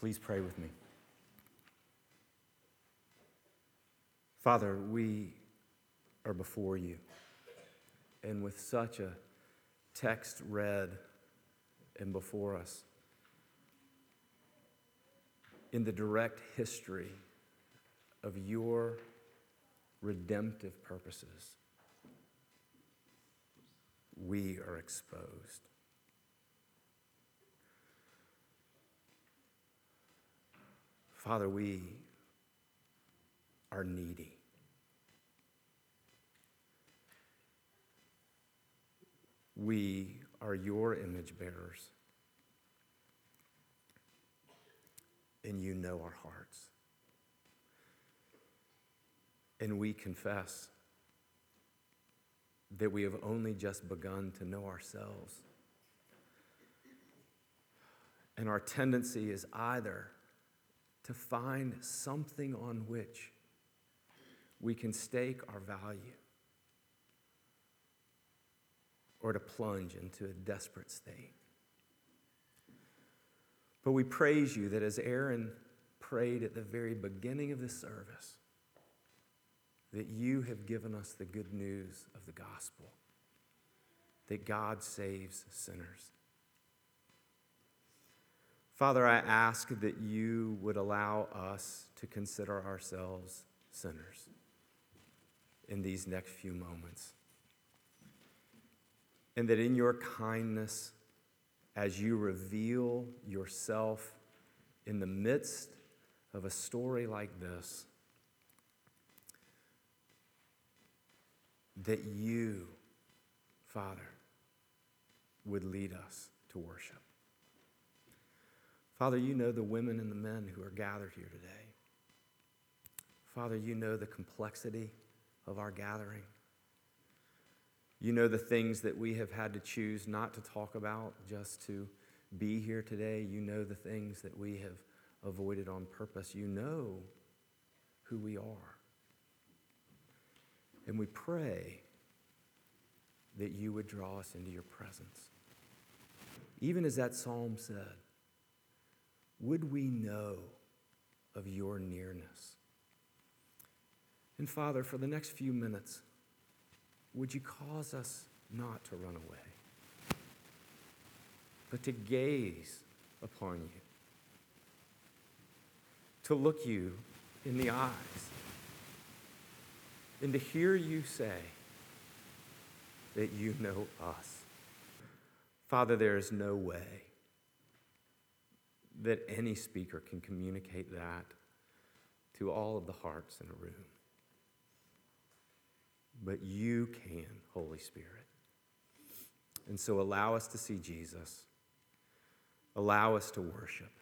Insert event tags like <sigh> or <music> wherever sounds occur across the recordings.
Please pray with me. Father, we are before you, and with such a text read and before us, in the direct history of your redemptive purposes, we are exposed. Father, we are needy. We are your image bearers. And you know our hearts. And we confess that we have only just begun to know ourselves. And our tendency is either to find something on which we can stake our value or to plunge into a desperate state. But we praise you that as Aaron prayed at the very beginning of this service, that you have given us the good news of the gospel, that God saves sinners. Father, I ask that you would allow us to consider ourselves sinners in these next few moments. And that in your kindness, as you reveal yourself in the midst of a story like this, that you, Father, would lead us to worship. Father, you know the women and the men who are gathered here today. Father, you know the complexity of our gathering. You know the things that we have had to choose not to talk about just to be here today. You know the things that we have avoided on purpose. You know who we are. And we pray that you would draw us into your presence. Even as that psalm said, would we know of your nearness? And Father, for the next few minutes, would you cause us not to run away, but to gaze upon you, to look you in the eyes, and to hear you say that you know us. Father, there is no way that any speaker can communicate that to all of the hearts in a room. But you can, Holy Spirit. And so allow us to see Jesus. Allow us to worship.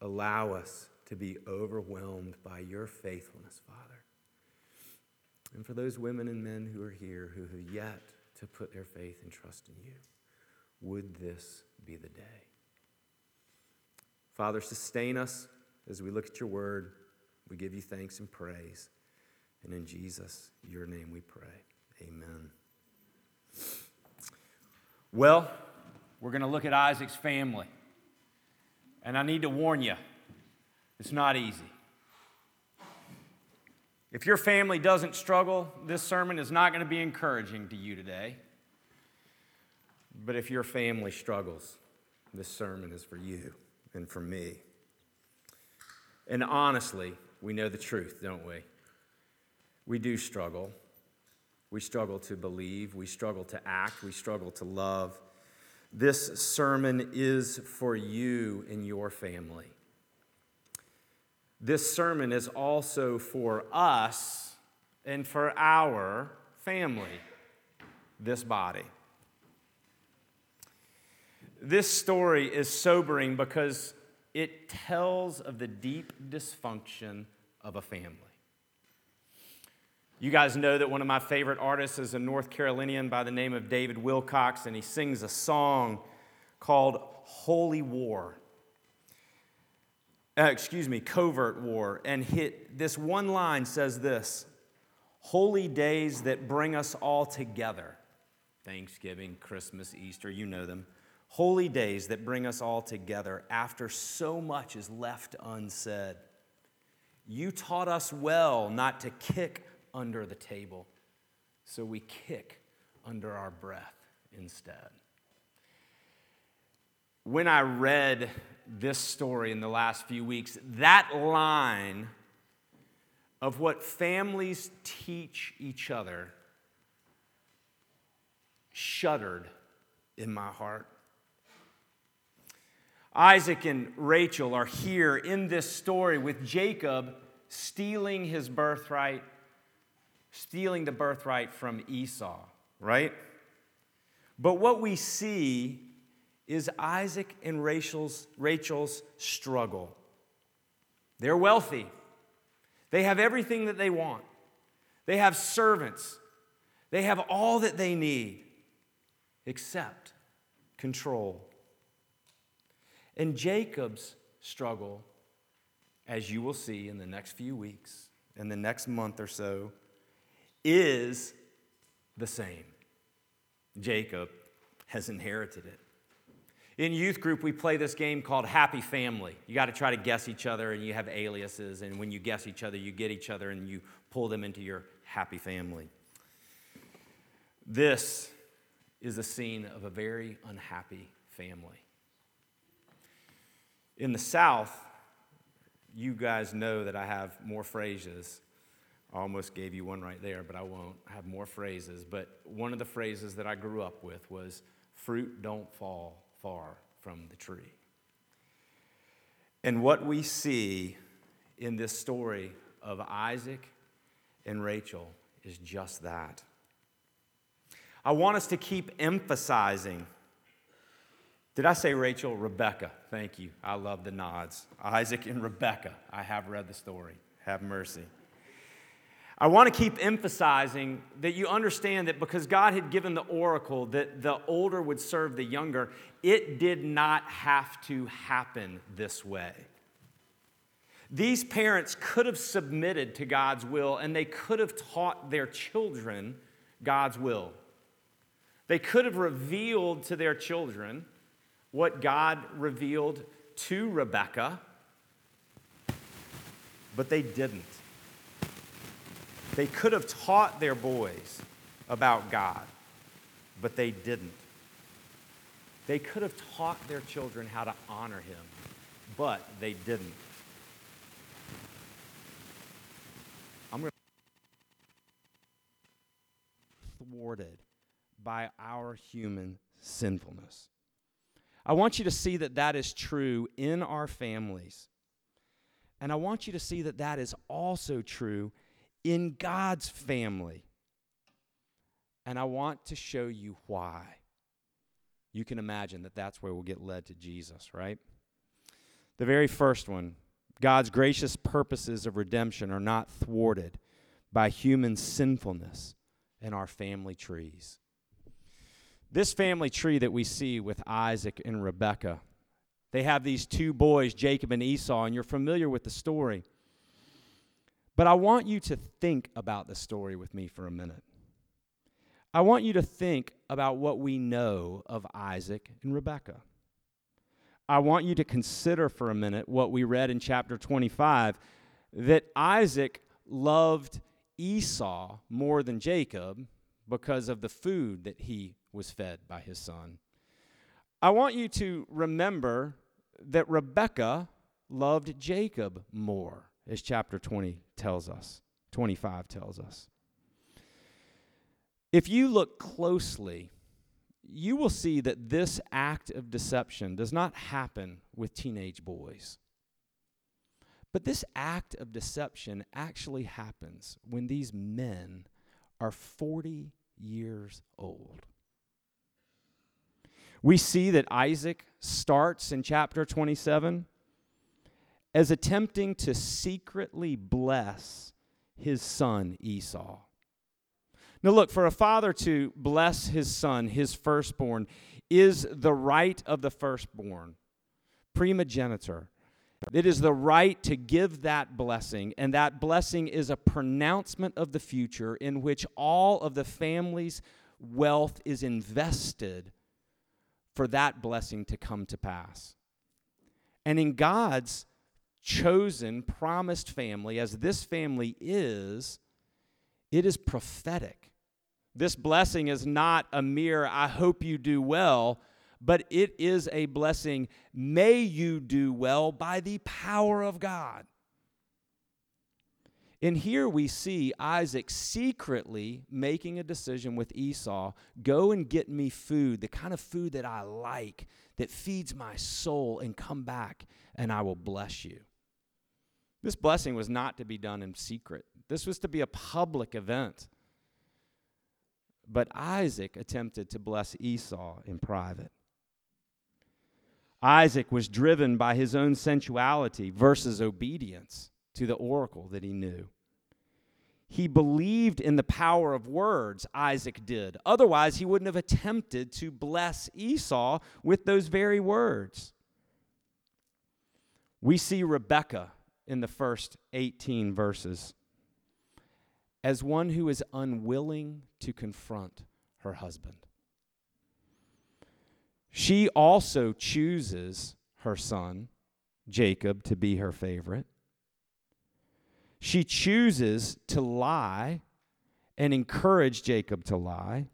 Allow us to be overwhelmed by your faithfulness, Father. And for those women and men who are here who have yet to put their faith and trust in you, would this be the day? Father, sustain us as we look at your word. We give you thanks and praise. And in Jesus, your name we pray. Amen. Well, we're going to look at Isaac's family. And I need to warn you, it's not easy. If your family doesn't struggle, this sermon is not going to be encouraging to you today. But if your family struggles, this sermon is for you and for me. And honestly, we know the truth, don't we? We do struggle. We struggle to believe, we struggle to act, we struggle to love. This sermon is for you and your family. This sermon is also for us and for our family, this body. This story is sobering because it tells of the deep dysfunction of a family. You guys know that one of my favorite artists is a North Carolinian by the name of David Wilcox, and he sings a song called Holy War. Uh, excuse me, Covert War. And hit, this one line says this Holy days that bring us all together. Thanksgiving, Christmas, Easter, you know them holy days that bring us all together after so much is left unsaid. You taught us well not to kick under the table, so we kick under our breath instead. When I read this story in the last few weeks, that line of what families teach each other shuddered in my heart. Isaac and Rachel are here in this story with Jacob stealing his birthright, stealing the birthright from Esau, right? But what we see is Isaac and Rachel's, Rachel's struggle. They're wealthy, they have everything that they want, they have servants, they have all that they need except control. And Jacob's struggle, as you will see in the next few weeks, in the next month or so, is the same. Jacob has inherited it. In youth group, we play this game called Happy Family. You got to try to guess each other, and you have aliases. And when you guess each other, you get each other and you pull them into your happy family. This is a scene of a very unhappy family. In the South, you guys know that I have more phrases. I almost gave you one right there, but I won't. I have more phrases. But one of the phrases that I grew up with was fruit don't fall far from the tree. And what we see in this story of Isaac and Rachel is just that. I want us to keep emphasizing did I say Rachel? Rebecca. Thank you. I love the nods. Isaac and Rebecca. I have read the story. Have mercy. I want to keep emphasizing that you understand that because God had given the oracle that the older would serve the younger, it did not have to happen this way. These parents could have submitted to God's will and they could have taught their children God's will. They could have revealed to their children what God revealed to Rebekah, but they didn't. They could have taught their boys about God, but they didn't. They could have taught their children how to honor Him, but they didn't. I'm thwarted by our human sinfulness. I want you to see that that is true in our families. And I want you to see that that is also true in God's family. And I want to show you why. You can imagine that that's where we'll get led to Jesus, right? The very first one God's gracious purposes of redemption are not thwarted by human sinfulness in our family trees. This family tree that we see with Isaac and Rebekah, they have these two boys, Jacob and Esau, and you're familiar with the story. But I want you to think about the story with me for a minute. I want you to think about what we know of Isaac and Rebekah. I want you to consider for a minute what we read in chapter 25 that Isaac loved Esau more than Jacob because of the food that he was fed by his son. I want you to remember that Rebekah loved Jacob more, as chapter 20 tells us, 25 tells us. If you look closely, you will see that this act of deception does not happen with teenage boys. But this act of deception actually happens when these men are 40 years old. We see that Isaac starts in chapter 27 as attempting to secretly bless his son Esau. Now, look, for a father to bless his son, his firstborn, is the right of the firstborn, primogeniture. It is the right to give that blessing, and that blessing is a pronouncement of the future in which all of the family's wealth is invested for that blessing to come to pass. And in God's chosen, promised family, as this family is, it is prophetic. This blessing is not a mere, I hope you do well, but it is a blessing, may you do well by the power of God. And here we see Isaac secretly making a decision with Esau go and get me food, the kind of food that I like, that feeds my soul, and come back and I will bless you. This blessing was not to be done in secret, this was to be a public event. But Isaac attempted to bless Esau in private. Isaac was driven by his own sensuality versus obedience to the oracle that he knew. He believed in the power of words, Isaac did. Otherwise, he wouldn't have attempted to bless Esau with those very words. We see Rebekah in the first 18 verses as one who is unwilling to confront her husband. She also chooses her son, Jacob, to be her favorite. She chooses to lie and encourage Jacob to lie.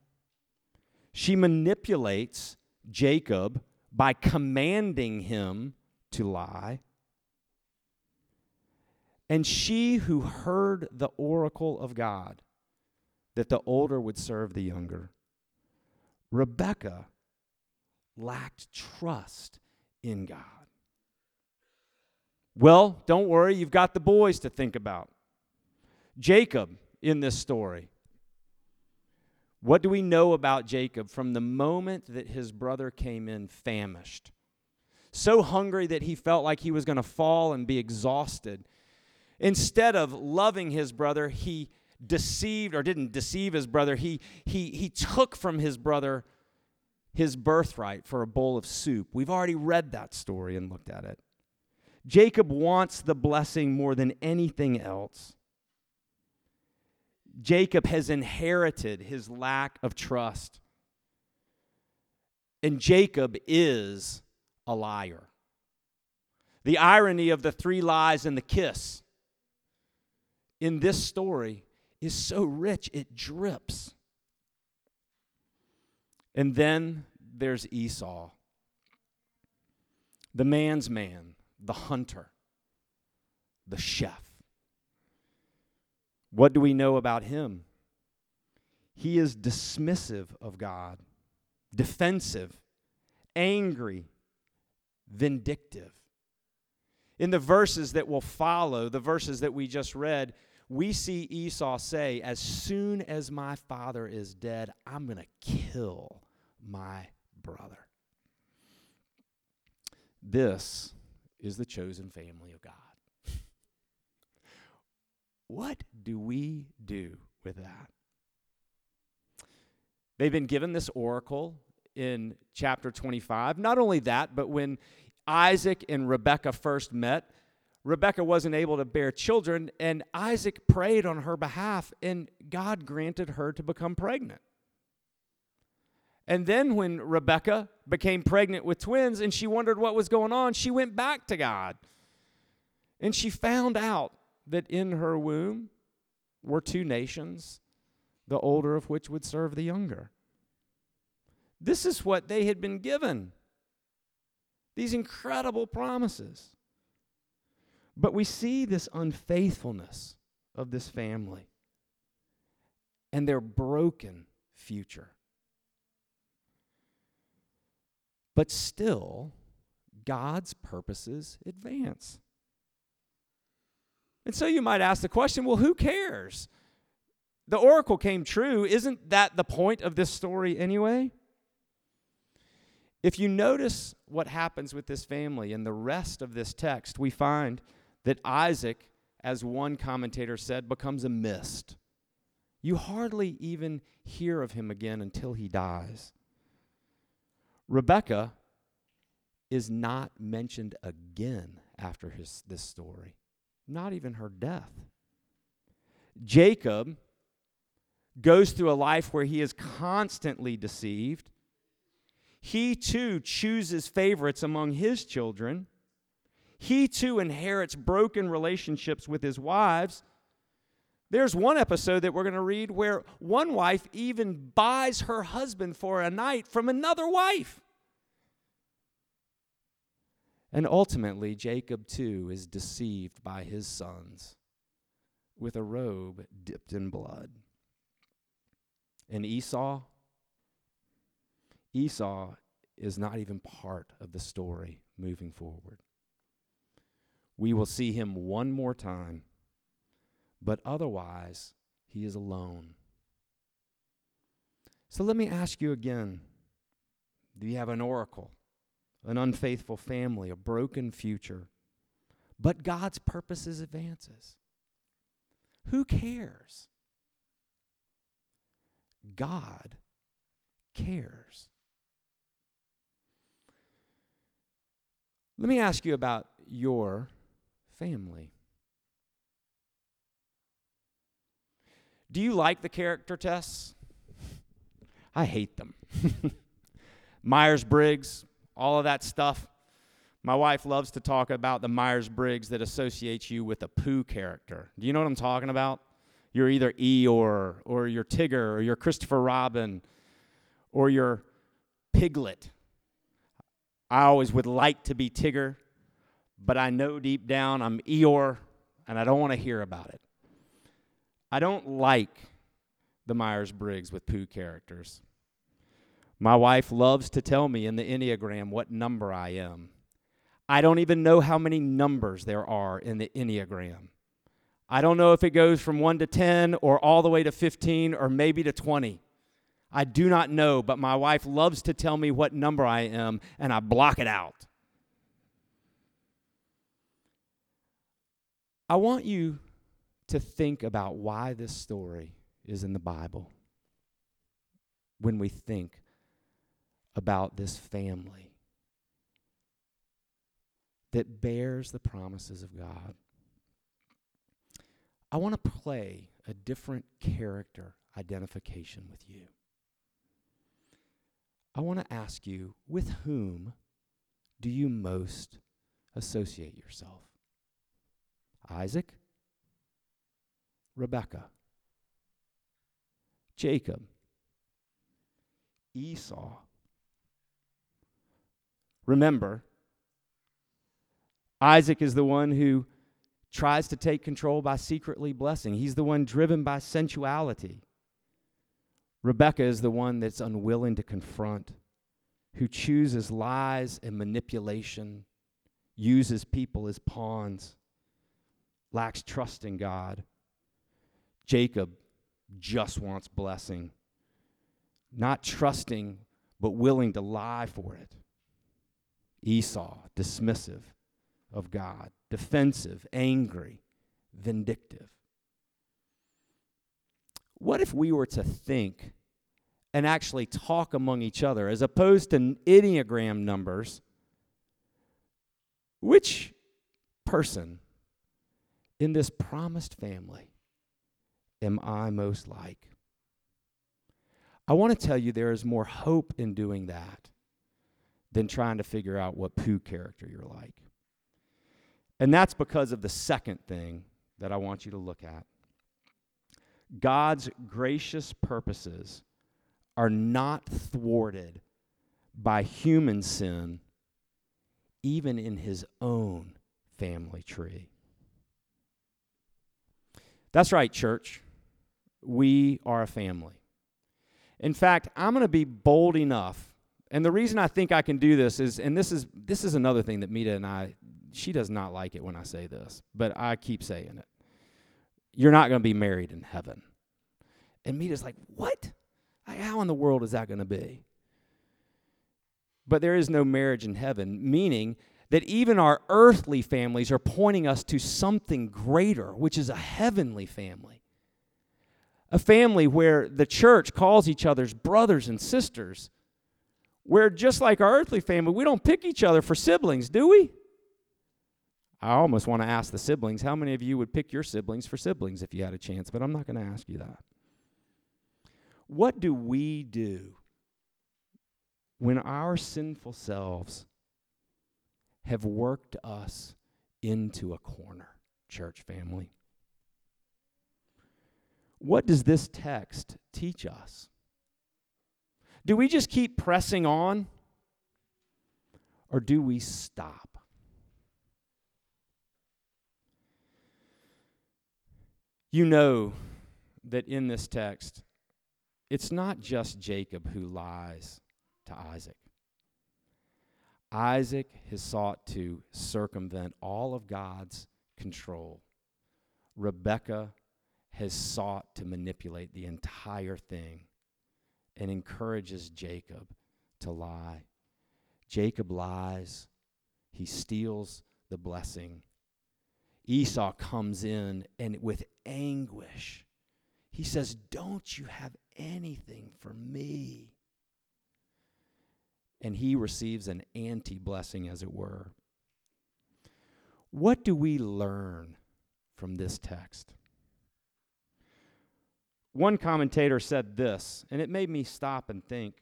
She manipulates Jacob by commanding him to lie. And she who heard the oracle of God that the older would serve the younger, Rebekah lacked trust in God. Well, don't worry, you've got the boys to think about. Jacob in this story. What do we know about Jacob from the moment that his brother came in famished? So hungry that he felt like he was going to fall and be exhausted. Instead of loving his brother, he deceived or didn't deceive his brother. He, he, he took from his brother his birthright for a bowl of soup. We've already read that story and looked at it. Jacob wants the blessing more than anything else. Jacob has inherited his lack of trust. And Jacob is a liar. The irony of the three lies and the kiss in this story is so rich, it drips. And then there's Esau, the man's man, the hunter, the chef. What do we know about him? He is dismissive of God, defensive, angry, vindictive. In the verses that will follow, the verses that we just read, we see Esau say, As soon as my father is dead, I'm going to kill my brother. This is the chosen family of God. what do we do with that? They've been given this oracle in chapter 25. Not only that, but when Isaac and Rebekah first met, Rebekah wasn't able to bear children, and Isaac prayed on her behalf, and God granted her to become pregnant. And then when Rebecca became pregnant with twins and she wondered what was going on, she went back to God. And she found out that in her womb were two nations, the older of which would serve the younger. This is what they had been given. These incredible promises. But we see this unfaithfulness of this family and their broken future. But still, God's purposes advance. And so you might ask the question well, who cares? The oracle came true. Isn't that the point of this story anyway? If you notice what happens with this family in the rest of this text, we find that Isaac, as one commentator said, becomes a mist. You hardly even hear of him again until he dies. Rebekah is not mentioned again after his, this story, not even her death. Jacob goes through a life where he is constantly deceived. He too chooses favorites among his children. He too inherits broken relationships with his wives. There's one episode that we're going to read where one wife even buys her husband for a night from another wife. And ultimately, Jacob too is deceived by his sons with a robe dipped in blood. And Esau, Esau is not even part of the story moving forward. We will see him one more time, but otherwise, he is alone. So let me ask you again do you have an oracle, an unfaithful family, a broken future, but God's purposes advances? Who cares? God cares. Let me ask you about your family. Do you like the character tests? I hate them. <laughs> Myers Briggs, all of that stuff. My wife loves to talk about the Myers Briggs that associates you with a Pooh character. Do you know what I'm talking about? You're either Eeyore, or you're Tigger, or you're Christopher Robin, or you're Piglet. I always would like to be Tigger, but I know deep down I'm Eeyore, and I don't want to hear about it. I don't like the Myers Briggs with Pooh characters. My wife loves to tell me in the Enneagram what number I am. I don't even know how many numbers there are in the Enneagram. I don't know if it goes from 1 to 10 or all the way to 15 or maybe to 20. I do not know, but my wife loves to tell me what number I am, and I block it out. I want you to think about why this story is in the Bible when we think about this family that bears the promises of God. I want to play a different character identification with you. I want to ask you with whom do you most associate yourself? Isaac? Rebekah? Jacob? Esau? Remember, Isaac is the one who tries to take control by secretly blessing. He's the one driven by sensuality. Rebecca is the one that's unwilling to confront, who chooses lies and manipulation, uses people as pawns, lacks trust in God. Jacob just wants blessing, not trusting, but willing to lie for it. Esau, dismissive of God, defensive, angry, vindictive. What if we were to think and actually talk among each other as opposed to Enneagram numbers? Which person in this promised family am I most like? I want to tell you there is more hope in doing that than trying to figure out what Pooh character you're like. And that's because of the second thing that I want you to look at. God's gracious purposes are not thwarted by human sin, even in his own family tree. That's right, church. We are a family. In fact, I'm going to be bold enough, and the reason I think I can do this is, and this is this is another thing that Mita and I she does not like it when I say this, but I keep saying it. You're not going to be married in heaven. And Mita's like, What? How in the world is that going to be? But there is no marriage in heaven, meaning that even our earthly families are pointing us to something greater, which is a heavenly family. A family where the church calls each other's brothers and sisters, where just like our earthly family, we don't pick each other for siblings, do we? I almost want to ask the siblings how many of you would pick your siblings for siblings if you had a chance, but I'm not going to ask you that. What do we do when our sinful selves have worked us into a corner, church family. What does this text teach us? Do we just keep pressing on? Or do we stop? You know that in this text, it's not just Jacob who lies to Isaac. Isaac has sought to circumvent all of God's control. Rebekah has sought to manipulate the entire thing and encourages Jacob to lie. Jacob lies, he steals the blessing. Esau comes in and with anguish, he says, Don't you have anything for me? And he receives an anti blessing, as it were. What do we learn from this text? One commentator said this, and it made me stop and think.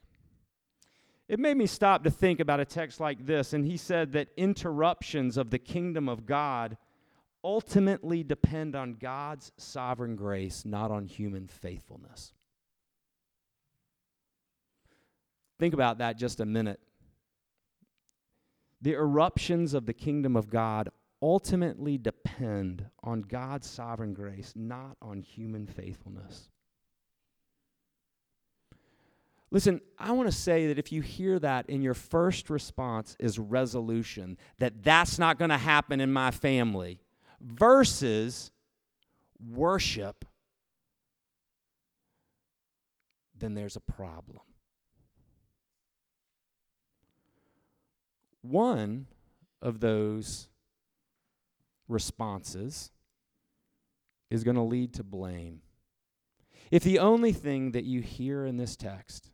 It made me stop to think about a text like this, and he said that interruptions of the kingdom of God ultimately depend on God's sovereign grace, not on human faithfulness. Think about that just a minute. The eruptions of the kingdom of God ultimately depend on God's sovereign grace, not on human faithfulness. Listen, I want to say that if you hear that and your first response is resolution, that that's not going to happen in my family, versus worship, then there's a problem. One of those responses is going to lead to blame. If the only thing that you hear in this text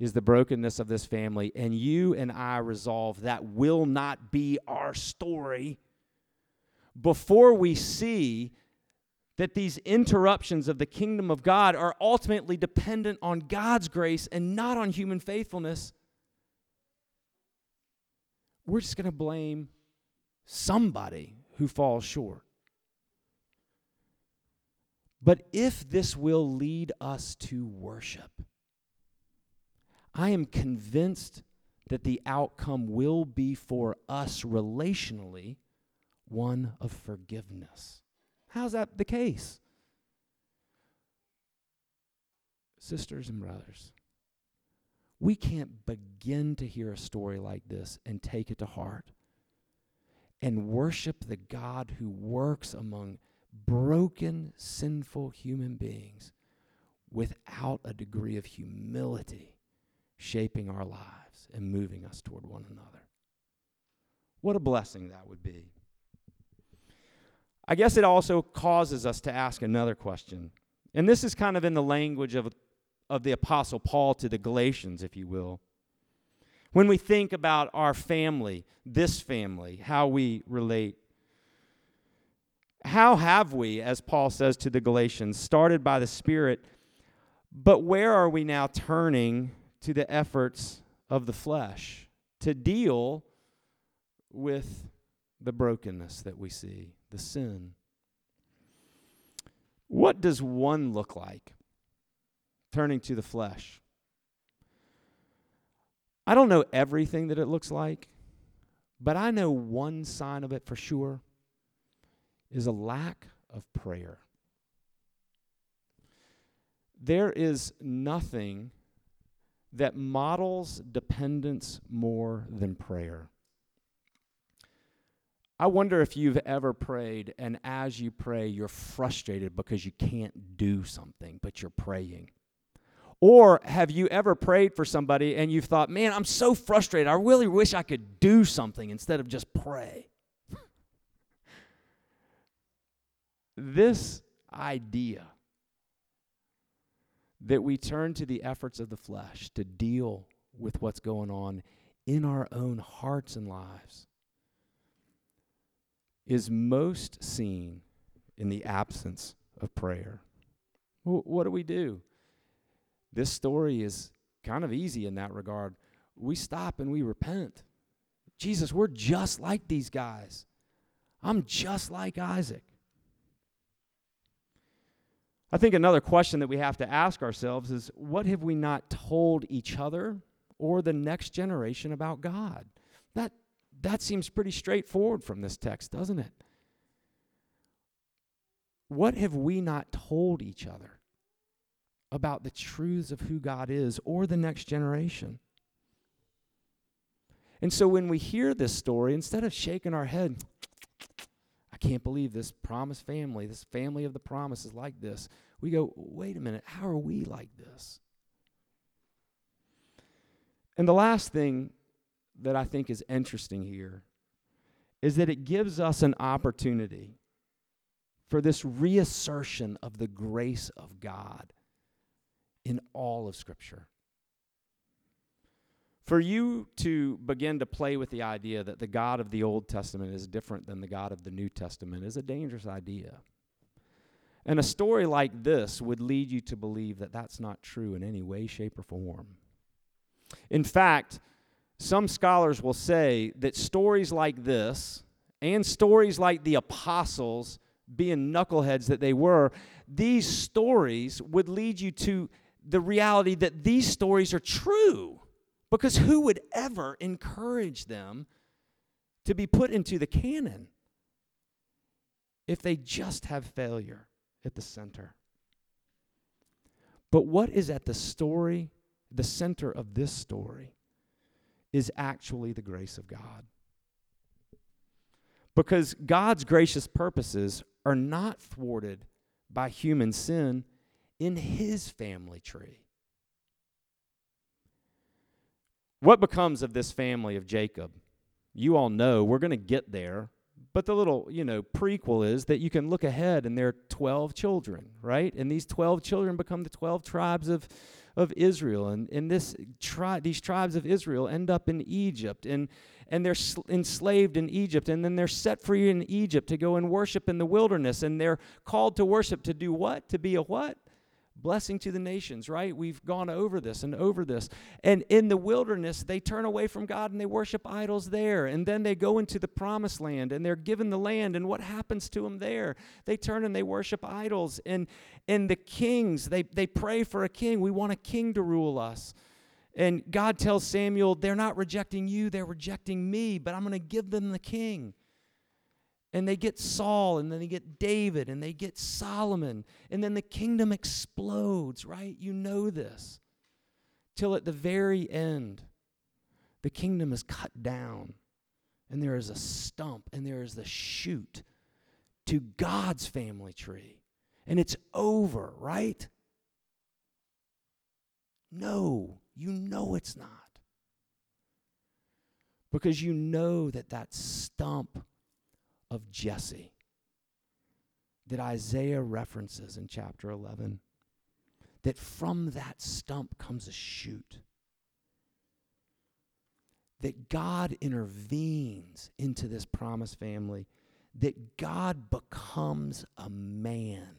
is the brokenness of this family, and you and I resolve that will not be our story, before we see that these interruptions of the kingdom of God are ultimately dependent on God's grace and not on human faithfulness, we're just going to blame somebody who falls short. But if this will lead us to worship, I am convinced that the outcome will be for us relationally one of forgiveness. How's that the case? Sisters and brothers, we can't begin to hear a story like this and take it to heart and worship the God who works among broken, sinful human beings without a degree of humility shaping our lives and moving us toward one another. What a blessing that would be. I guess it also causes us to ask another question. And this is kind of in the language of, of the Apostle Paul to the Galatians, if you will. When we think about our family, this family, how we relate, how have we, as Paul says to the Galatians, started by the Spirit, but where are we now turning to the efforts of the flesh to deal with the brokenness that we see? the sin. What does one look like? Turning to the flesh. I don't know everything that it looks like, but I know one sign of it for sure is a lack of prayer. There is nothing that models dependence more than prayer. I wonder if you've ever prayed and as you pray, you're frustrated because you can't do something, but you're praying. Or have you ever prayed for somebody and you've thought, man, I'm so frustrated. I really wish I could do something instead of just pray? <laughs> this idea that we turn to the efforts of the flesh to deal with what's going on in our own hearts and lives is most seen in the absence of prayer. Well, what do we do? This story is kind of easy in that regard. we stop and we repent. Jesus, we're just like these guys. I'm just like Isaac. I think another question that we have to ask ourselves is what have we not told each other or the next generation about God? That that seems pretty straightforward from this text, doesn't it? What have we not told each other about the truths of who God is or the next generation? And so when we hear this story, instead of shaking our head, can't believe this promised family, this family of the promise is like this, we go, wait a minute, how are we like this? And the last thing that I think is interesting here is that it gives us an opportunity for this reassertion of the grace of God in all of Scripture. For you to begin to play with the idea that the God of the Old Testament is different than the God of the New Testament is a dangerous idea. And a story like this would lead you to believe that that's not true in any way, shape, or form. In fact, some scholars will say that stories like this and stories like the apostles being knuckleheads that they were, these stories would lead you to the reality that these stories are true. Because who would ever encourage them to be put into the canon if they just have failure at the center? But what is at the story, the center of this story, is actually the grace of God. Because God's gracious purposes are not thwarted by human sin in his family tree. What becomes of this family of Jacob? You all know we're going to get there, but the little, you know, prequel is that you can look ahead and there are 12 children, right? And these 12 children become the 12 tribes of of Israel. And, and this tri- these tribes of Israel end up in Egypt. And, and they're sl- enslaved in Egypt. And then they're set free in Egypt to go and worship in the wilderness. And they're called to worship to do what? To be a what? Blessing to the nations, right? We've gone over this and over this. And in the wilderness, they turn away from God and they worship idols there. And then they go into the promised land and they're given the land. And what happens to them there? They turn and they worship idols. And, and the kings, they, they pray for a king. We want a king to rule us. And God tells Samuel, they're not rejecting you, they're rejecting me, but I'm going to give them the king and they get Saul, and then they get David, and they get Solomon, and then the kingdom explodes, right? You know this. Till at the very end, the kingdom is cut down, and there is a stump, and there is the shoot to God's family tree. And it's over, right? No, you know it's not. Because you know that that stump of Jesse that Isaiah references in chapter 11. That from that stump comes a shoot. That God intervenes into this promised family. That God becomes a man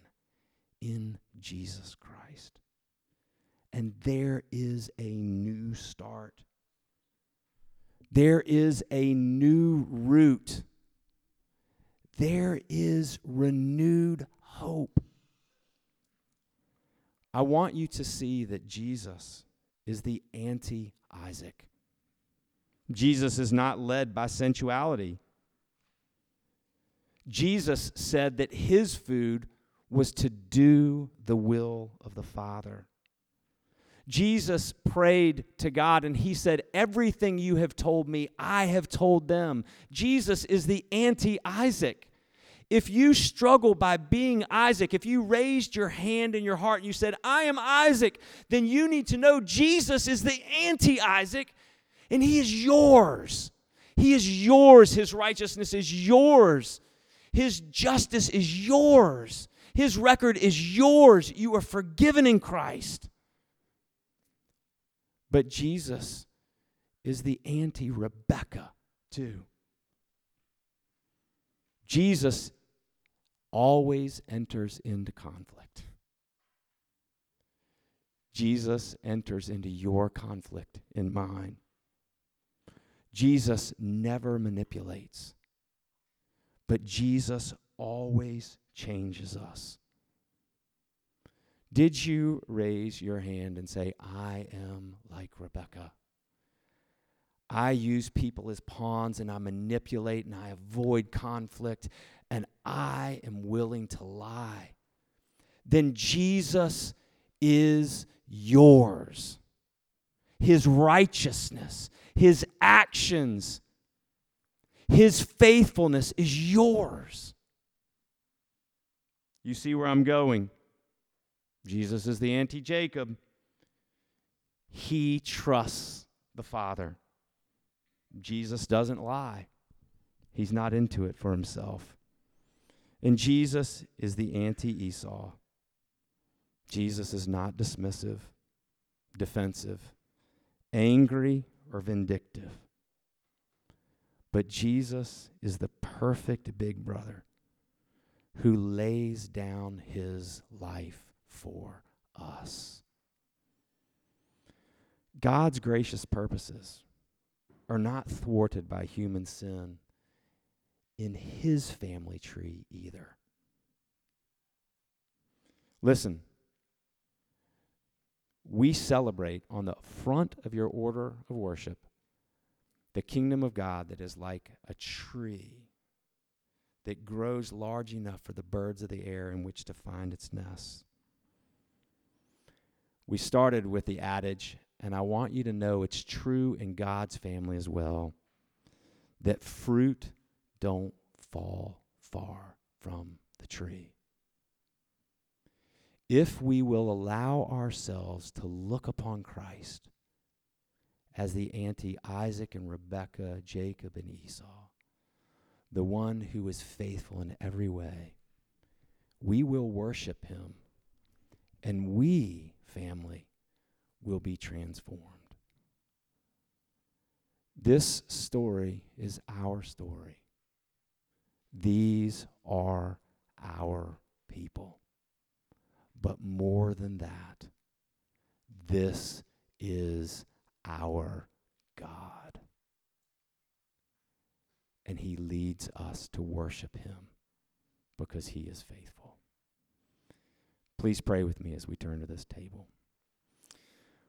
in Jesus Christ. And there is a new start. There is a new root there is renewed hope. I want you to see that Jesus is the anti Isaac. Jesus is not led by sensuality. Jesus said that his food was to do the will of the Father. Jesus prayed to God and he said, Everything you have told me, I have told them. Jesus is the anti Isaac. If you struggle by being Isaac, if you raised your hand in your heart and you said, I am Isaac, then you need to know Jesus is the anti Isaac and he is yours. He is yours. His righteousness is yours. His justice is yours. His record is yours. You are forgiven in Christ. But Jesus is the anti Rebecca, too. Jesus always enters into conflict. Jesus enters into your conflict in mine. Jesus never manipulates, but Jesus always changes us. Did you raise your hand and say, I am like Rebecca? I use people as pawns and I manipulate and I avoid conflict and I am willing to lie. Then Jesus is yours. His righteousness, His actions, His faithfulness is yours. You see where I'm going? Jesus is the anti Jacob. He trusts the Father. Jesus doesn't lie, he's not into it for himself. And Jesus is the anti Esau. Jesus is not dismissive, defensive, angry, or vindictive. But Jesus is the perfect big brother who lays down his life for us. God's gracious purposes are not thwarted by human sin in his family tree either. Listen, we celebrate on the front of your order of worship the kingdom of God that is like a tree that grows large enough for the birds of the air in which to find its nests. We started with the adage, and I want you to know it's true in God's family as well, that fruit don't fall far from the tree. If we will allow ourselves to look upon Christ as the anti Isaac and Rebekah, Jacob and Esau, the one who is faithful in every way, we will worship him and we family will be transformed. This story is our story. These are our people. But more than that, this is our God. And He leads us to worship Him because He is faithful. Please pray with me as we turn to this table.